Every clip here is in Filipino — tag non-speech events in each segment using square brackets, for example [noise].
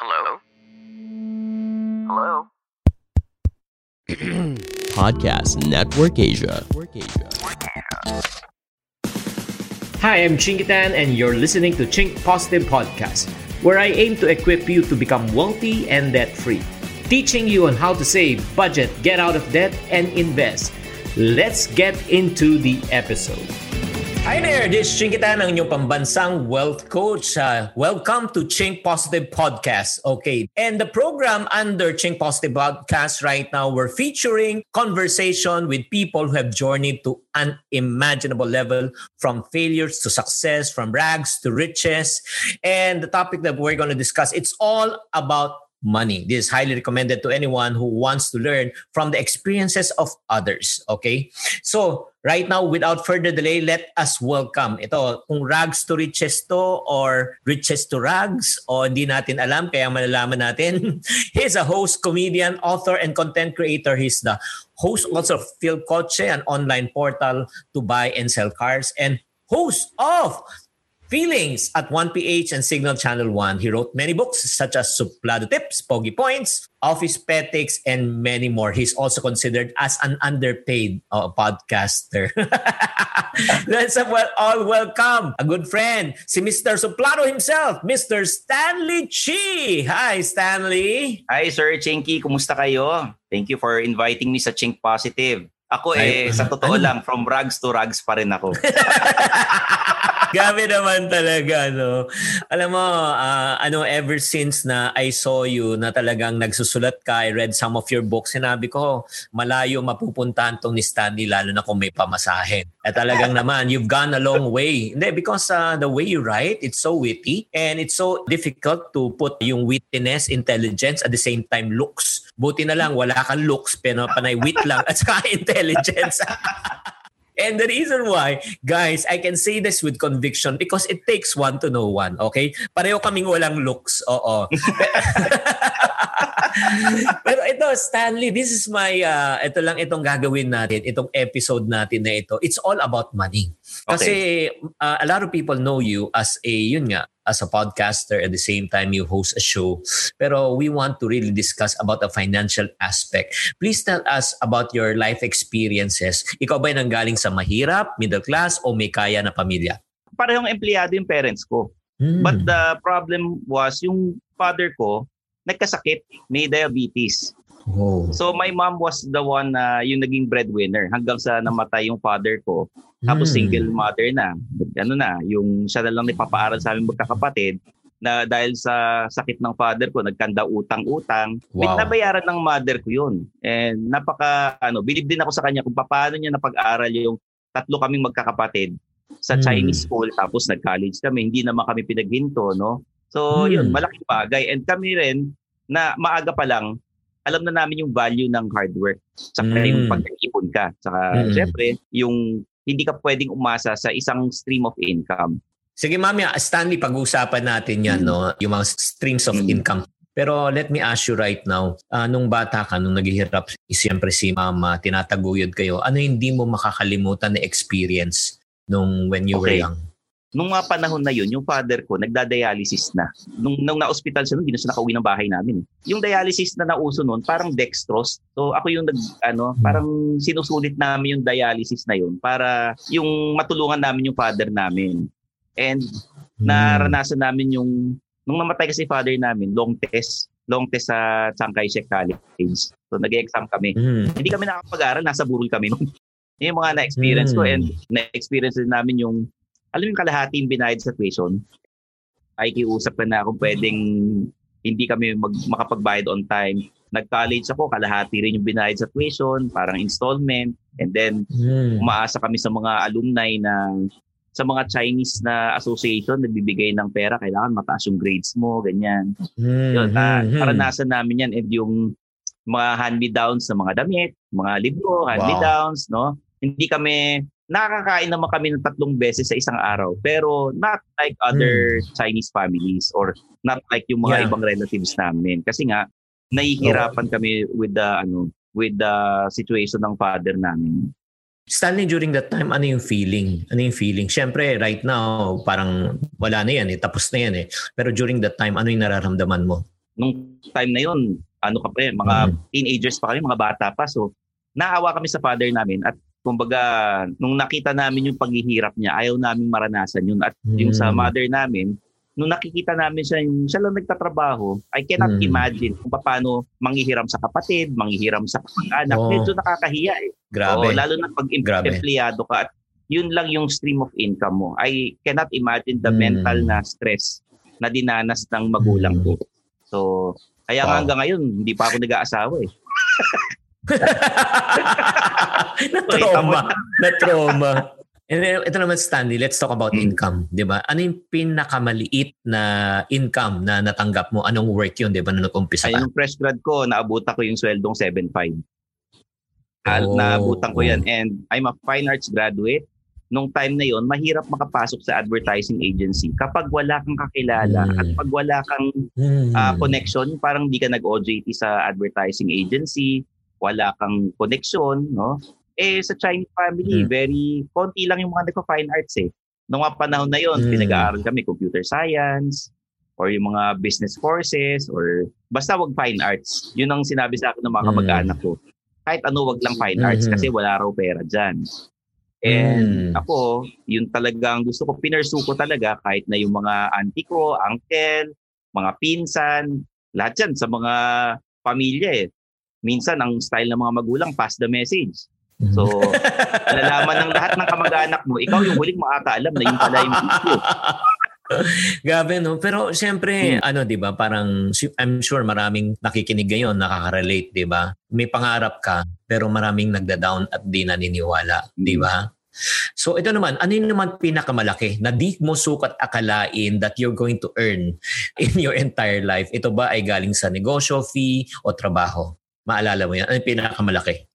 Hello? Hello? [clears throat] Podcast Network Asia. Hi, I'm Chingitan, and you're listening to Chink Positive Podcast, where I aim to equip you to become wealthy and debt free, teaching you on how to save, budget, get out of debt, and invest. Let's get into the episode. Hi there, this is Chinkitan, ang inyong pambansang wealth coach. Uh, welcome to Chink Positive Podcast. Okay, and the program under Chink Positive Podcast right now, we're featuring conversation with people who have journeyed to unimaginable level from failures to success, from rags to riches. And the topic that we're going to discuss, it's all about money. This is highly recommended to anyone who wants to learn from the experiences of others. Okay? So, right now, without further delay, let us welcome ito. Kung rags to riches to or riches to rags o hindi natin alam, kaya malalaman natin. [laughs] He's a host, comedian, author, and content creator. He's the host also of Phil Coche, an online portal to buy and sell cars, and host of Feelings at 1PH and Signal Channel 1. He wrote many books such as Suplado Tips, Pogi Points, Office Petics, and many more. He's also considered as an underpaid uh, podcaster. [laughs] Let's well, all welcome a good friend, si Mr. Suplado himself, Mr. Stanley Chi. Hi, Stanley. Hi, Sir Chinky. Kumusta kayo? Thank you for inviting me sa Chink Positive. Ako eh, sa totoo ano? lang, from rags to rags pa rin ako. [laughs] [laughs] Gabi naman talaga, no? Alam mo, uh, ano, ever since na I saw you na talagang nagsusulat ka, I read some of your books, sinabi ko, malayo mapupuntahan tong ni Stanley, lalo na kung may pamasahin. At talagang [laughs] naman, you've gone a long way. Hindi, because uh, the way you write, it's so witty and it's so difficult to put yung wittiness, intelligence, at the same time looks. Buti na lang, wala kang looks, pero panay wit lang at saka [laughs] intelligence. And the reason why, guys, I can say this with conviction because it takes one to know one, okay? Pareho kaming walang looks, oo. [laughs] [laughs] Pero ito, Stanley, this is my, uh, ito lang itong gagawin natin, itong episode natin na ito. It's all about money. Kasi okay. uh, a lot of people know you as a, yun nga, as a podcaster at the same time you host a show. Pero we want to really discuss about the financial aspect. Please tell us about your life experiences. Ikaw ba nanggaling sa mahirap, middle class, o may kaya na pamilya? Parehong empleyado yung parents ko. Hmm. But the problem was yung father ko, nagkasakit, may diabetes. Oh. So my mom was the one na uh, yung naging breadwinner hanggang sa namatay yung father ko. Tapos mm. single mother na. Ano na, yung siya na lang nipapaaral sa aming magkakapatid na dahil sa sakit ng father ko, nagkanda utang-utang. Wow. Nabayaran ng mother ko yun. And napaka, ano, believe din ako sa kanya kung paano niya napag-aral yung tatlo kaming magkakapatid sa mm. Chinese school tapos nag-college kami. Hindi naman kami pinaghinto, no? So, mm. yun, malaking bagay. And kami rin, na maaga pa lang, alam na namin yung value ng hard work. Saka mm. yung pag-ipon ka. Saka, mm. syempre, yung hindi ka pwedeng umasa sa isang stream of income. Sige, Mami, Stanley, pag-uusapan natin yan, mm. no? yung mga streams of mm. income. Pero let me ask you right now, uh, nung bata ka, nung naghihirap, siyempre si mama, tinataguyod kayo, ano hindi mo makakalimutan na experience nung when you okay. were young? Nung mga panahon na yun, yung father ko, nagda-dialysis na. Nung, nung na-hospital siya, nung hindi na siya nakauwi ng bahay namin. Yung dialysis na nauso noon, parang dextrose. So ako yung nag, ano, hmm. parang sinusulit namin yung dialysis na yun para yung matulungan namin yung father namin. And hmm. naranasan namin yung, nung namatay kasi father namin, long test long test sa Chiang Kai-shek College. So nag-exam kami. Mm. Hindi kami nakapag-aral, nasa burol kami noon. [laughs] yung mga na-experience mm. ko and na-experience din namin yung alam yung kalahati yung binayad sa tuition, ay kiusap ka na kung pwedeng hindi kami mag, makapagbayad on time. Nag-college ako, kalahati rin yung binayad sa tuition, parang installment. And then, hmm. umaasa kami sa mga alumni na sa mga Chinese na association nagbibigay ng pera, kailangan mataas yung grades mo, ganyan. Mm-hmm. Yun, uh, karanasan namin yan and yung mga hand-me-downs na mga damit, mga libro, hand-me-downs, wow. no? Hindi kami nakakain naman kami ng tatlong beses sa isang araw pero not like other mm. Chinese families or not like yung mga yeah. ibang relatives namin kasi nga nahihirapan oh. kami with the ano with the situation ng father namin. Stanley, during that time, ano yung feeling? Ano yung feeling? Siyempre, right now, parang wala na yan eh. Tapos na yan eh. Pero during that time, ano yung nararamdaman mo? Nung time na yun, ano ka pa eh, mga mm. teenagers pa kami, mga bata pa. So, naawa kami sa father namin at kumbaga, nung nakita namin yung paghihirap niya, ayaw namin maranasan yun. At mm. yung sa hmm. mother namin, nung nakikita namin siya, yung siya lang nagtatrabaho, I cannot mm. imagine kung paano manghihiram sa kapatid, manghihiram sa anak. Oh. Medyo nakakahiya eh. Grabe. O, lalo na pag empleyado ka at yun lang yung stream of income mo. I cannot imagine the mm. mental na stress na dinanas ng magulang mm. ko. So, kaya wow. hanggang ngayon, hindi pa ako nag-aasawa eh. [laughs] [laughs] na-trauma. na-trauma. And then, ito naman Stanley, let's talk about hmm. income, 'di ba? Ano yung pinakamaliit na income na natanggap mo? Anong work 'yun, 'di ba, nung nag-umpisa ka? Ay, yung fresh grad ko, naabutan ko yung sweldong 7.5. Oh, naabutan ko 'yan and I'm a fine arts graduate. Nung time na 'yon, mahirap makapasok sa advertising agency kapag wala kang kakilala mm. at pag wala kang mm. uh, connection, parang hindi ka nag-OJT sa advertising agency, wala kang connection, no? Eh, sa Chinese family, mm. very, konti lang yung mga nagpa-fine arts eh. Noong mga panahon na yon, mm. pinag-aaral kami computer science, or yung mga business courses, or basta wag fine arts. Yun ang sinabi sa akin ng mga mm. kamag-anak ko. Kahit ano, wag lang fine arts mm-hmm. kasi wala raw pera dyan. And mm. ako, yun talagang gusto ko, pinursu ko talaga kahit na yung mga auntie ko, uncle, mga pinsan, lahat yan sa mga pamilya eh. Minsan, ang style ng mga magulang, pass the message. So, [laughs] nalalaman ng lahat ng kamag-anak mo, ikaw yung huling makakaalam na yung pala yung issue. [laughs] Gabi, no? Pero siyempre, hmm. ano, di ba, parang I'm sure maraming nakikinig ngayon, nakaka-relate, di ba? May pangarap ka, pero maraming nagda-down at di naniniwala, hmm. di ba? So ito naman, ano yung naman pinakamalaki na di mo sukat akalain that you're going to earn in your entire life? Ito ba ay galing sa negosyo, fee, o trabaho? Maalala mo yan? Ano yung pinakamalaki?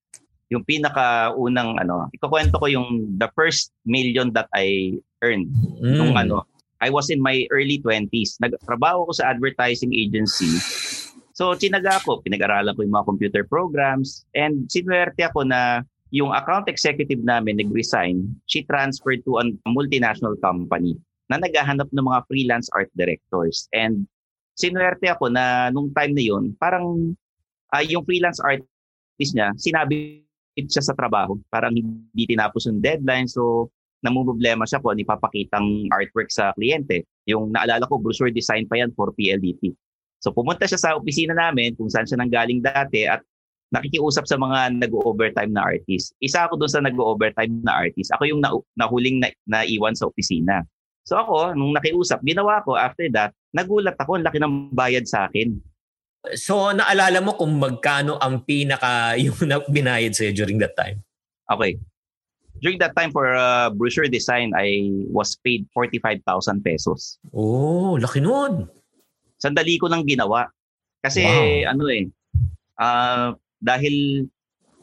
yung pinaka-unang ano, ikukwento ko yung the first million that I earned mm. nung ano, I was in my early 20s. Nagtrabaho ko sa advertising agency. So, tinaga ko, pinag-aralan ko yung mga computer programs and sinwerte ako na yung account executive namin nag-resign, she transferred to a multinational company na naghahanap ng mga freelance art directors. And sinwerte ako na nung time na yun, parang uh, yung freelance artist niya, sinabi siya sa trabaho. Parang hindi tinapos yung deadline. So, namumroblema siya kung ano ipapakitang artwork sa kliyente. Yung naalala ko, brochure design pa yan for PLDT. So, pumunta siya sa opisina namin kung saan siya nanggaling dati at nakikiusap sa mga nag-overtime na artist. Isa ako doon sa nag-overtime na artist. Ako yung na- nahuling na- naiwan sa opisina. So ako, nung nakiusap, ginawa ko after that, nagulat ako, ang laki ng bayad sa akin. So, naalala mo kung magkano ang pinaka [laughs] yung binayad sa'yo during that time? Okay. During that time for uh, brochure design, I was paid 45,000 pesos. Oh, laki nun. Sandali ko nang ginawa. Kasi wow. ano eh, uh, dahil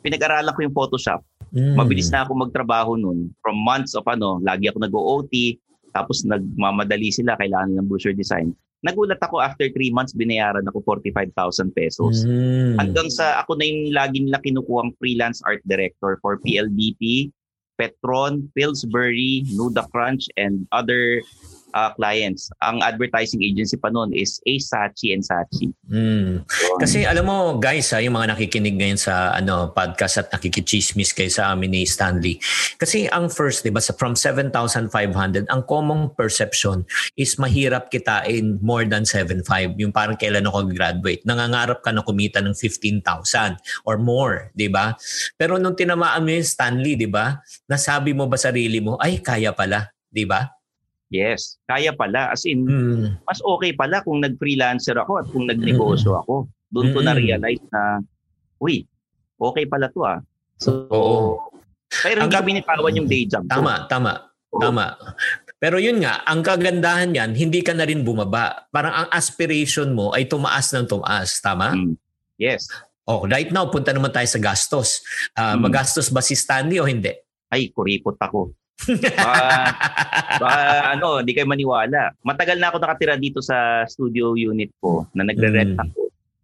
pinag-aralan ko yung Photoshop, mm. mabilis na ako magtrabaho nun. From months of ano, lagi ako nag-OT, tapos nagmamadali sila, kailangan ng brochure design. Nagulat ako after 3 months binayaran ako 45,000 pesos. Mm. Hanggang sa ako na yung lagi nila kinukuhang freelance art director for PLDT, Petron, Pillsbury, Nuda Crunch, and other uh, clients. Ang advertising agency pa noon is A Sachi and Sachi. Mm. Kasi alam mo guys, ha, yung mga nakikinig ngayon sa ano podcast at nakikichismis kay sa amin ni Stanley. Kasi ang first, 'di ba, sa from 7,500, ang common perception is mahirap kitain more than 7,500. Yung parang kailan ako graduate. Nangangarap ka na kumita ng 15,000 or more, 'di ba? Pero nung tinamaan mo yung Stanley, 'di ba? Nasabi mo ba sarili mo, ay kaya pala, 'di ba? Yes, kaya pala. As in, mm. mas okay pala kung nag-freelancer ako at kung nagnegosyo mm. ako. Doon ko na-realize na, uy, okay pala to ah. So, Oo. pero hindi Ang, binitawan yung day job. Tama, ko. tama. tama. Pero yun nga, ang kagandahan yan, hindi ka na rin bumaba. Parang ang aspiration mo ay tumaas ng tumaas. Tama? Mm. Yes. Oh, right now, punta naman tayo sa gastos. Uh, mm. Magastos ba si Stanley o hindi? Ay, kuripot ako. Baka, baka ano, hindi kayo maniwala. Matagal na ako nakatira dito sa studio unit ko na nagre-rent mm. ako.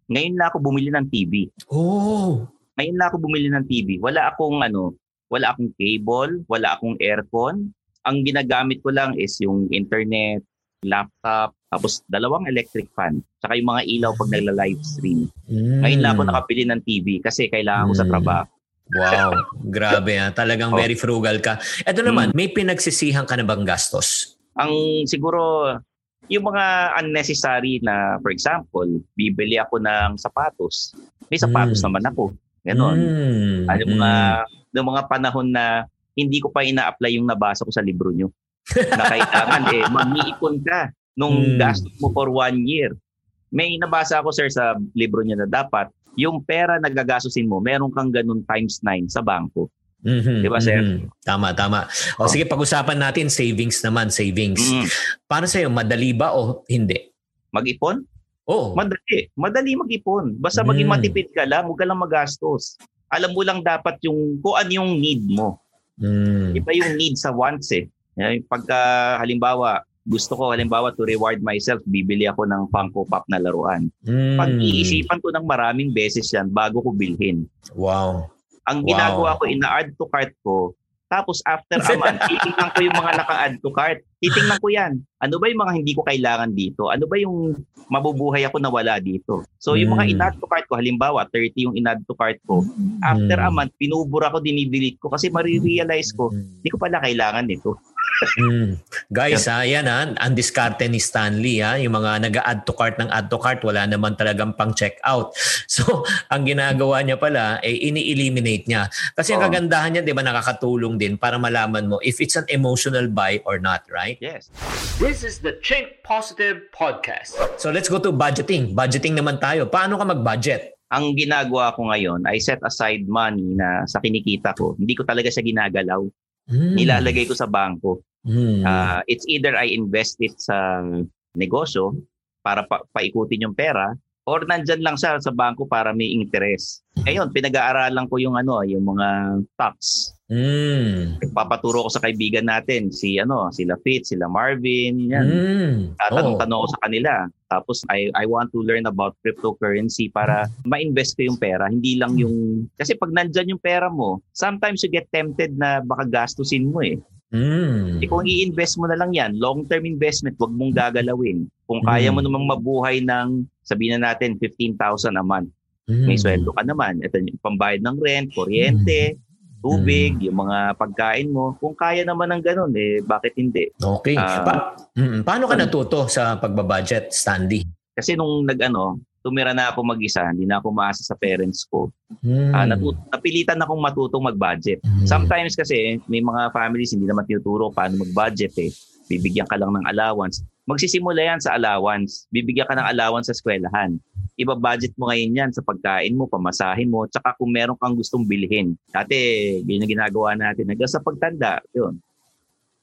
Ngayon na ako bumili ng TV. Oh. Ngayon na ako bumili ng TV. Wala akong ano, wala akong cable, wala akong aircon, ang ginagamit ko lang is yung internet, laptop, tapos dalawang electric fan, saka yung mga ilaw pag nagla-live stream. Mm. Ngayon lang ako nakapili ng TV kasi kailangan ko sa trabaho. Wow, grabe ha. Talagang oh. very frugal ka. Ito naman, mm. may pinagsisihan ka na bang gastos? Ang siguro, yung mga unnecessary na, for example, bibili ako ng sapatos. May sapatos mm. naman ako. Ganon. Mm. Ano mga, mm. mga panahon na hindi ko pa ina-apply yung nabasa ko sa libro nyo. na kailangan eh, [laughs] mag-iipon ka nung hmm. gastos mo for one year. May nabasa ako sir sa libro niya na dapat yung pera na gagastusin mo, meron kang ganun times 9 sa bangko. Mm-hmm, Di ba, sir? Mm-hmm. Tama, tama. O oh. sige, pag-usapan natin savings naman, savings. Mm-hmm. Para sa'yo, madali ba o hindi? Mag-ipon? Oo. Oh. Madali. Madali mag-ipon. Basta mm. maging matipid ka lang, huwag ka lang magastos. Alam mo lang dapat yung kung ano yung need mo. Mm. Iba yung need sa wants eh. Pagka halimbawa, gusto ko halimbawa to reward myself, bibili ako ng Funko Pop na laruan. Mm. Pag-iisipan ko ng maraming beses yan bago ko bilhin. Wow. Ang ginagawa wow. ko, ina-add to cart ko, tapos after a month, [laughs] titingnan ko yung mga naka-add to cart. Titingnan ko yan. Ano ba yung mga hindi ko kailangan dito? Ano ba yung mabubuhay ako na wala dito? So yung mga hmm. in-add to cart ko, halimbawa 30 yung in-add to cart ko, after a hmm. month, pinubura ko, dinidelete ko kasi marirealize ko, hmm. hindi ko pala kailangan nito mm. Guys, ha, yan ha, ang diskarte ni Stanley ha, yung mga nag-add to cart ng add to cart, wala naman talagang pang check out. [laughs] So, ang ginagawa niya pala, eh, ini-eliminate niya. Kasi oh. ang kagandahan niya, di ba, nakakatulong din para malaman mo if it's an emotional buy or not, right? Yes. This is the Chink Positive Podcast. So, let's go to budgeting. Budgeting naman tayo. Paano ka mag-budget? ang ginagawa ko ngayon ay set aside money na sa kinikita ko. Hindi ko talaga siya ginagalaw. Mm. Nilalagay ko sa bangko. Mm. Uh, it's either I invest it sa negosyo para pa- paikutin yung pera or nandyan lang siya sa bangko para may interest. Ngayon, pinag-aaralan ko yung ano, yung mga stocks. Mm. Papaturo ko sa kaibigan natin, si ano, sila Fitz, sila Marvin, yan. Mm. Tatanong-tanong oh. ko sa kanila. Tapos I I want to learn about cryptocurrency para ma-invest ko yung pera, hindi lang yung kasi pag nandiyan yung pera mo, sometimes you get tempted na baka gastusin mo eh. Mm. E kung i-invest mo na lang yan, long-term investment, wag mong gagalawin. Kung kaya mo mm. namang mabuhay ng, sabihin na natin, 15,000 a month. Mm. May sweldo ka naman. Ito yung pambayad ng rent, kuryente, mm. tubig, mm. yung mga pagkain mo. Kung kaya naman ng ganun, eh, bakit hindi? Okay. Uh, pa- mm, paano ka natuto sa pagbabudget, Stanley? Kasi nung nag-ano, tumira na ako mag-isa, hindi na ako maasa sa parents ko. Mm. Uh, natut- napilitan akong matutong mag-budget. Mm. Sometimes kasi may mga families hindi naman tinuturo paano mag-budget eh. Bibigyan ka lang ng allowance. Magsisimula yan sa allowance. Bibigyan ka ng allowance sa eskwelahan. Iba-budget mo ngayon yan sa pagkain mo, pamasahin mo, tsaka kung meron kang gustong bilhin. Dati, yun ginagawa natin. Hanggang sa pagtanda, yun.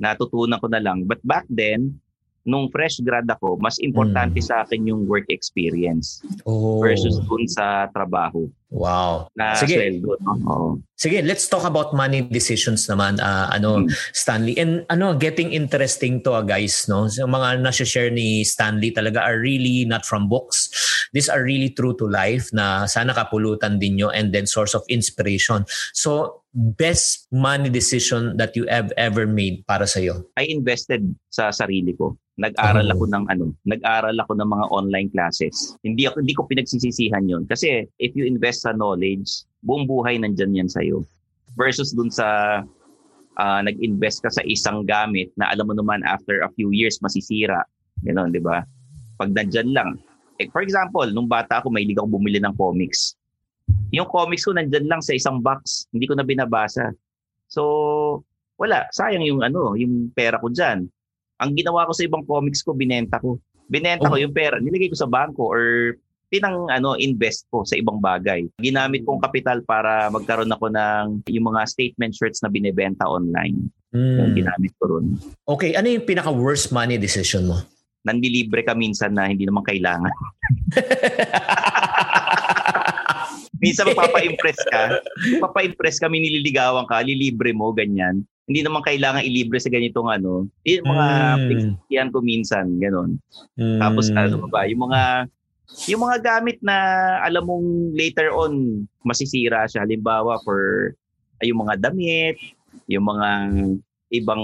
Natutunan ko na lang. But back then, nung fresh grad ako, mas importante mm. sa akin yung work experience oh. versus dun sa trabaho. Wow. Na Sige. sweldo. No? Oh. Sige, let's talk about money decisions naman, uh, ano, mm. Stanley. And ano, getting interesting to, uh, guys, no? So, mga nasa-share ni Stanley talaga are really not from books. These are really true to life na sana kapulutan din nyo and then source of inspiration. So, best money decision that you have ever made para sa iyo? I invested sa sarili ko. Nag-aral oh. ako ng ano, nag-aral ako ng mga online classes. Hindi ako hindi ko pinagsisisihan 'yon kasi if you invest sa knowledge, buong buhay nandiyan yan sa iyo. Versus dun sa uh, nag-invest ka sa isang gamit na alam mo naman after a few years masisira. Ganon, 'di ba? Pag nandiyan lang. Eh, for example, nung bata ako, may akong bumili ng comics. Yung comics ko nandiyan lang sa isang box, hindi ko na binabasa. So, wala, sayang yung ano, yung pera ko diyan ang ginawa ko sa ibang comics ko, binenta ko. Binenta oh. ko yung pera, nilagay ko sa bangko or pinang ano invest ko sa ibang bagay. Ginamit kong kapital para magkaroon ako ng yung mga statement shirts na binebenta online. Mm. Yung ginamit ko ron. Okay, ano yung pinaka-worst money decision mo? Nandilibre ka minsan na hindi naman kailangan. [laughs] minsan magpapa-impress ka. Magpapa-impress ka, nililigawan ka, lilibre mo, ganyan. Hindi naman kailangan ilibre sa ganitong ano. Yung mga mm. ko minsan, ganon. Mm. Tapos ano ba, yung mga yung mga gamit na alam mong later on masisira siya. Halimbawa for ay, yung mga damit, yung mga ibang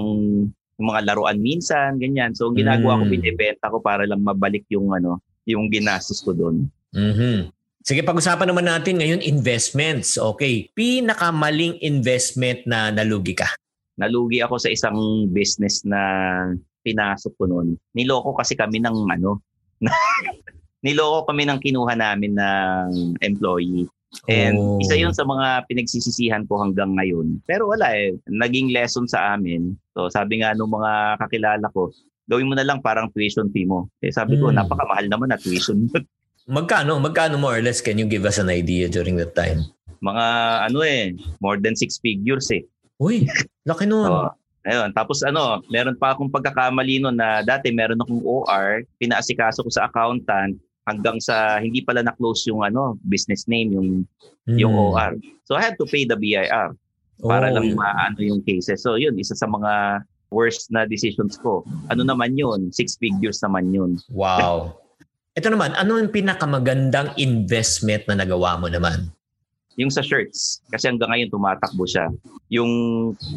yung mga laruan minsan, ganyan. So ginagawa mm. ko binebenta ko para lang mabalik yung ano, yung ginastos ko doon. Mhm. Sige, pag-usapan naman natin ngayon investments. Okay. Pinakamaling investment na nalugi ka? Nalugi ako sa isang business na pinasok ko noon. Niloko kasi kami ng ano, [laughs] niloko kami ng kinuha namin ng employee. And oh. isa yun sa mga pinagsisisihan ko hanggang ngayon. Pero wala eh, naging lesson sa amin. So sabi nga nung mga kakilala ko, gawin mo na lang parang tuition fee mo. Eh sabi ko, mm. napakamahal naman na tuition. [laughs] magkano? Magkano more or less? Can you give us an idea during that time? Mga ano eh, more than six figures eh. Uy, laki nun. So, Ayun, tapos ano, meron pa akong pagkakamali noon na dati meron akong OR, pinaasikaso ko sa accountant, hanggang sa hindi pala na-close yung ano, business name, yung mm. yung OR. So I had to pay the BIR para oh, lang maano yung cases. So yun, isa sa mga worst na decisions ko. Ano naman yun? Six figures naman yun. Wow. Ito naman, ano yung pinakamagandang investment na nagawa mo naman? Yung sa shirts. Kasi hanggang ngayon tumatakbo siya. Yung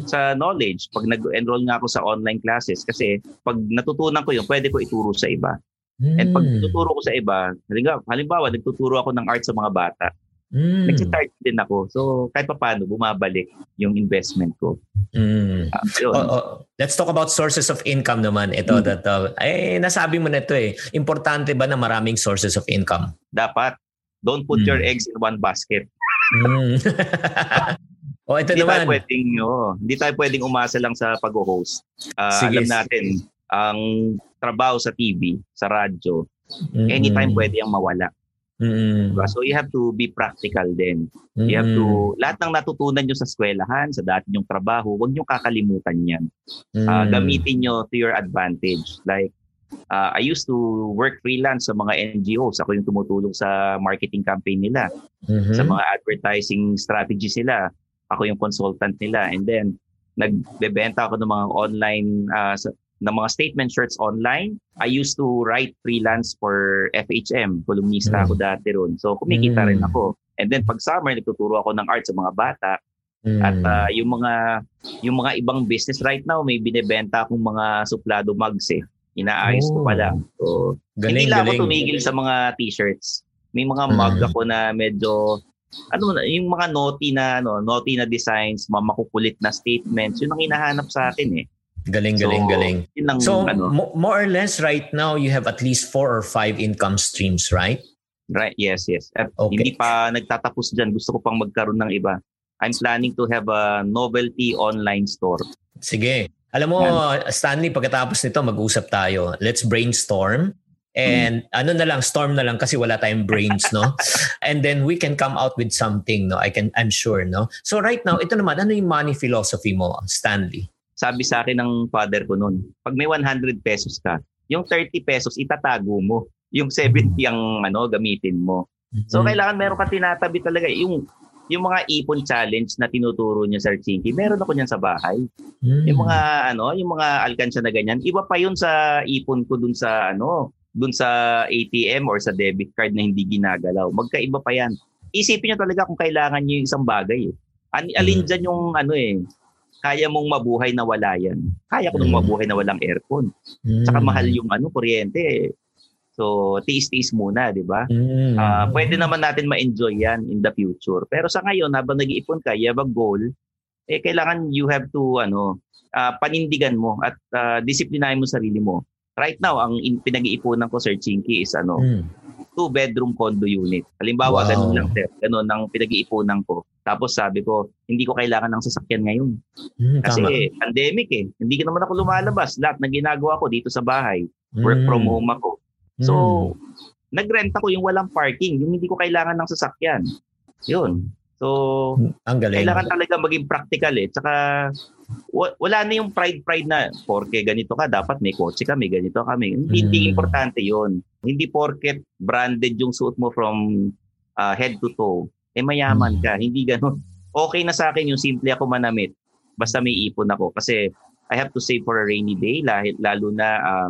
sa knowledge, pag nag-enroll nga ako sa online classes, kasi pag natutunan ko yun, pwede ko ituro sa iba. Mm. And pag hmm. tuturo ko sa iba, halimbawa, halimbawa nagtuturo ako ng art sa mga bata, mm. nag-start din ako. So kahit pa paano, bumabalik yung investment ko. Mm. Uh, oh, oh. Let's talk about sources of income naman. Ito, mm. that, uh, eh, nasabi mo na ito eh. Importante ba na maraming sources of income? Dapat. Don't put mm. your eggs in one basket. mm. [laughs] oh, ito hindi naman. Tayo pwedeng, oh, hindi tayo pwedeng umasa lang sa pag-host. Uh, Sige. Alam natin, ang trabaho sa TV, sa radyo, mm-hmm. anytime pwede yung mawala. Mm-hmm. So you have to be practical din. Mm-hmm. You have to, lahat ng natutunan nyo sa eskwelahan, sa dati nyong trabaho, huwag nyo kakalimutan yan. Mm-hmm. Uh, gamitin nyo to your advantage. Like, uh, I used to work freelance sa mga NGOs. Ako yung tumutulong sa marketing campaign nila. Mm-hmm. Sa mga advertising strategies nila. Ako yung consultant nila. And then, nagbebenta ako ng mga online uh, ng mga statement shirts online. I used to write freelance for FHM. Columnista mm. ako dati ron. So kumikita mm. rin ako. And then pag summer, nagtuturo ako ng art sa mga bata. Mm. At uh, yung mga yung mga ibang business right now, may binebenta akong mga suplado mugs eh. Inaayos oh. ko pa lang. So, galing, hindi lang galing. ako tumigil sa mga t-shirts. May mga mm. mug ako na medyo ano yung mga naughty na ano, naughty na designs, mga makukulit na statements, yun ang hinahanap sa atin eh. Galing, galing, so, galing. Ang, so, ano, more or less right now, you have at least four or five income streams, right? Right, yes, yes. At okay. hindi pa nagtatapos dyan. Gusto ko pang magkaroon ng iba. I'm planning to have a novelty online store. Sige. Alam mo, Yan. Stanley, pagkatapos nito, mag-usap tayo. Let's brainstorm. And hmm. ano na lang, storm na lang kasi wala tayong brains, no? [laughs] and then we can come out with something, no? I can, I'm sure, no? So right now, ito naman, ano yung money philosophy mo, Stanley? Sabi sa akin ng father ko noon, pag may 100 pesos ka, yung 30 pesos itatago mo. Yung 70 ang ano, gamitin mo. So mm-hmm. kailangan meron ka tinatabi talaga yung yung mga ipon challenge na tinuturo niya Sir Chinky, meron ako niyan sa bahay. Mm. Yung mga ano, yung mga alkansya na ganyan, iba pa yun sa ipon ko dun sa ano, dun sa ATM or sa debit card na hindi ginagalaw. Magkaiba pa yan. Isipin niyo talaga kung kailangan niyo yung isang bagay. Eh. Alin mm. dyan yung ano eh, kaya mong mabuhay na wala yan. Kaya ko nung mm. mabuhay na walang aircon. Mm. Saka mahal yung ano, kuryente. So, tiis-tiis muna, di ba? Mm. Uh, pwede naman natin ma-enjoy yan in the future. Pero sa ngayon, habang nag-iipon ka, you have a goal, eh, kailangan you have to, ano, uh, panindigan mo at uh, disiplinahin mo sarili mo. Right now, ang in, pinag-iipunan ko, Sir Chinky, is ano, mm two-bedroom condo unit. Halimbawa, wow. ganun lang, sir. Ganun ang pinag-iipunan ko. Tapos sabi ko, hindi ko kailangan ng sasakyan ngayon. Mm, Kasi tama. pandemic eh. Hindi naman ako lumalabas. Lahat na ginagawa ko dito sa bahay. Work mm. from home ako. So, mm. nagrenta ko yung walang parking. Yung hindi ko kailangan ng sasakyan. Yun. So, ang galing. kailangan talaga maging practical eh. Tsaka, wala na yung pride-pride na porke ganito ka, dapat may kotse ka, may ganito kami. Hindi, mm. hindi importante yon Hindi porket branded yung suit mo from uh, head to toe, eh mayaman mm. ka. Hindi ganun. Okay na sa akin yung simple ako manamit. Basta may ipon ako. Kasi I have to save for a rainy day, lahit, lalo na uh,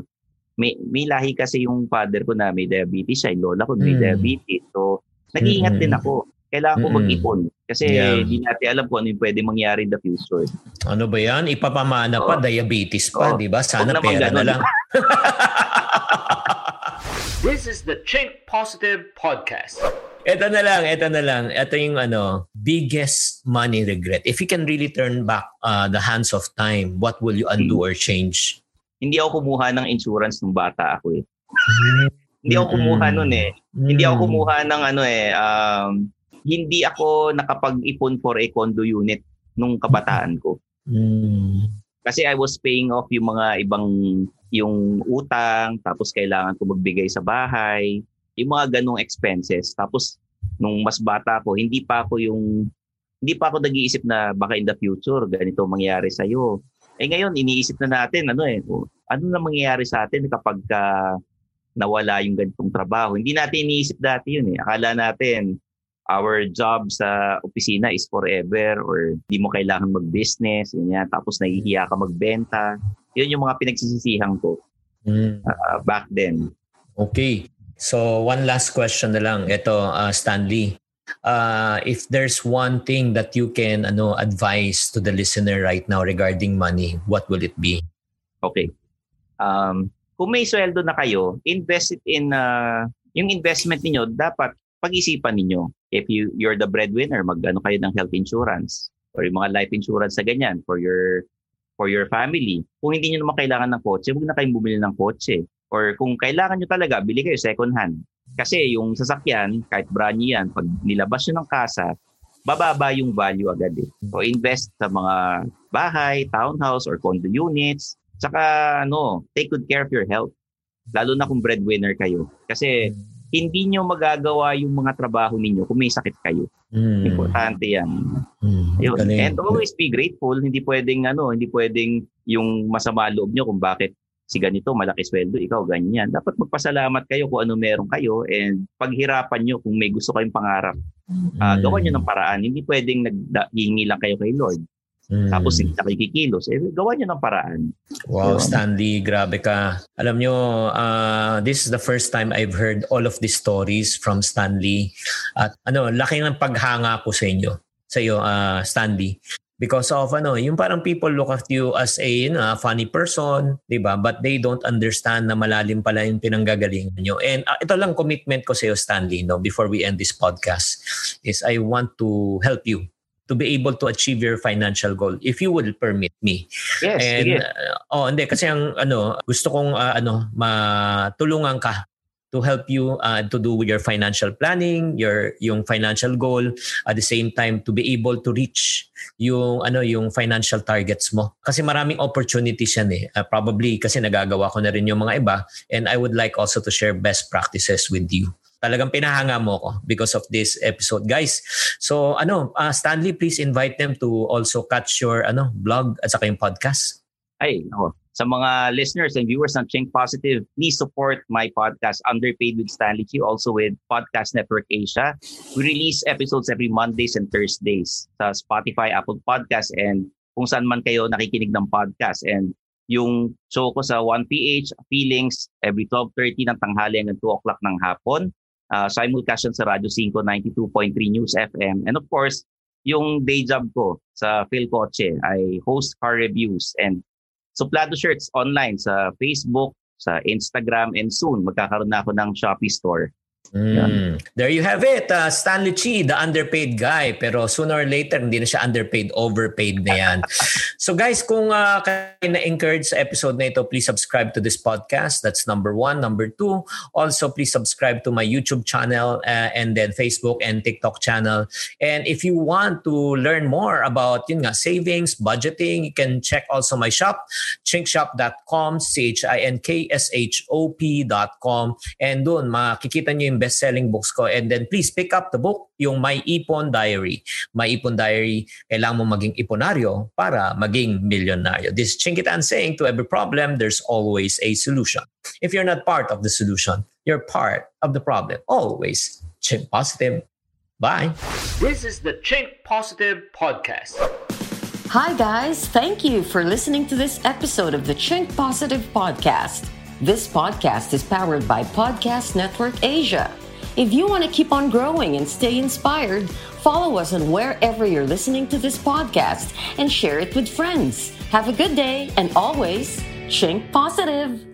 may, may lahi kasi yung father ko na may diabetes siya, yung lola ko may mm. diabetes. So, nag-iingat mm. din ako kailangan ko mag-ipon. Kasi yeah. hindi natin alam kung ano yung pwede mangyari in the future. Ano ba yan? Ipapamana pa, oh. diabetes pa, oh. di ba? Sana pera na lang. [laughs] This is the Chink Positive Podcast. Ito na lang, ito na lang. Ito yung ano, biggest money regret. If you can really turn back uh, the hands of time, what will you undo hmm. or change? Hindi ako kumuha ng insurance nung bata ako eh. Hmm. Hindi ako kumuha nun eh. Hindi ako hmm. kumuha ng ano eh, um, hindi ako nakapag-ipon for a condo unit nung kabataan ko. Mm. Kasi I was paying off yung mga ibang yung utang, tapos kailangan ko magbigay sa bahay, yung mga ganong expenses. Tapos nung mas bata ako, hindi pa ako yung hindi pa ako nag-iisip na baka in the future ganito mangyari sa iyo. Eh ngayon iniisip na natin ano eh, ano na mangyayari sa atin kapag ka nawala yung ganitong trabaho. Hindi natin iniisip dati yun eh. Akala natin our job sa opisina is forever or di mo kailangan mag-business, yun tapos nahihiya ka magbenta. Yun yung mga pinagsisisihan ko mm. uh, back then. Okay. So one last question na lang. Ito, uh, Stanley. Uh, if there's one thing that you can ano advise to the listener right now regarding money, what will it be? Okay. Um, kung may sweldo na kayo, invest it in uh, yung investment niyo dapat pag-isipan ninyo if you you're the breadwinner, magano kayo ng health insurance or yung mga life insurance sa ganyan for your for your family. Kung hindi niyo naman kailangan ng kotse, huwag na kayong bumili ng kotse. Or kung kailangan niyo talaga, bili kayo second hand. Kasi yung sasakyan, kahit brand new yan, pag nilabas niyo ng kasa, bababa yung value agad eh. So invest sa mga bahay, townhouse, or condo units. Saka ano, take good care of your health. Lalo na kung breadwinner kayo. Kasi hindi nyo magagawa yung mga trabaho ninyo kung may sakit kayo. Mm. Importante yan. Mm. Yun. And always be grateful. Hindi pwedeng ano, hindi pwedeng yung masama loob nyo kung bakit si ganito, malaki sweldo, ikaw ganyan. Dapat magpasalamat kayo kung ano meron kayo and paghirapan nyo kung may gusto kayong pangarap. Uh, mm. Gawan nyo ng paraan. Hindi pwedeng naghihingi lang kayo kay Lord. Mm. Tapos hindi na kikilos. Eh, gawa nyo ng paraan. Wow, so, Stanley, grabe ka. Alam nyo, uh, this is the first time I've heard all of these stories from Stanley. At ano, laki ng paghanga ko sa inyo. Sa iyo, uh, Stanley. Because of ano, yung parang people look at you as a you know, funny person, 'di ba? But they don't understand na malalim pala yung pinanggagalingan nyo. And uh, ito lang commitment ko sa iyo Stanley, no, before we end this podcast is I want to help you to be able to achieve your financial goal if you will permit me. Yes, and uh, oh hindi kasi ang ano gusto kong uh, ano matulungan ka to help you uh, to do with your financial planning, your yung financial goal at the same time to be able to reach yung ano yung financial targets mo. Kasi maraming opportunities yan eh. Uh, probably kasi nagagawa ko na rin yung mga iba and I would like also to share best practices with you talagang pinahanga mo ko because of this episode guys so ano uh, Stanley please invite them to also catch your ano blog at saka yung podcast ay ako sa mga listeners and viewers ng Chink Positive, please support my podcast, Underpaid with Stanley Q, also with Podcast Network Asia. We release episodes every Mondays and Thursdays sa Spotify, Apple Podcast, and kung saan man kayo nakikinig ng podcast. And yung show ko sa 1PH, Feelings, every 12.30 ng tanghali hanggang 2 o'clock ng hapon uh, simulcast sa Radyo 5 92.3 News FM. And of course, yung day job ko sa Phil Coche ay host car reviews and suplado shirts online sa Facebook, sa Instagram, and soon magkakaroon na ako ng Shopee store. Mm. There you have it. Uh, Stanley Chi, the underpaid guy. Pero sooner or later, hindi na siya underpaid, overpaid na yan. so guys, kung uh, kayo na-encourage sa episode na ito, please subscribe to this podcast. That's number one. Number two, also please subscribe to my YouTube channel uh, and then Facebook and TikTok channel. And if you want to learn more about yun nga, savings, budgeting, you can check also my shop, chinkshop.com, C-H-I-N-K-S-H-O-P.com. And doon, makikita nyo yung best-selling books ko. And then please pick up the book, yung My Ipon Diary. My Ipon Diary, kailangan mo maging iponaryo para maging milyonaryo. This is Chinkitan saying to every problem, there's always a solution. If you're not part of the solution, you're part of the problem. Always. Chink positive. Bye. This is the Chink Positive Podcast. Hi, guys. Thank you for listening to this episode of the Chink Positive Podcast. This podcast is powered by Podcast Network Asia. If you want to keep on growing and stay inspired, follow us on wherever you're listening to this podcast and share it with friends. Have a good day and always Chink Positive.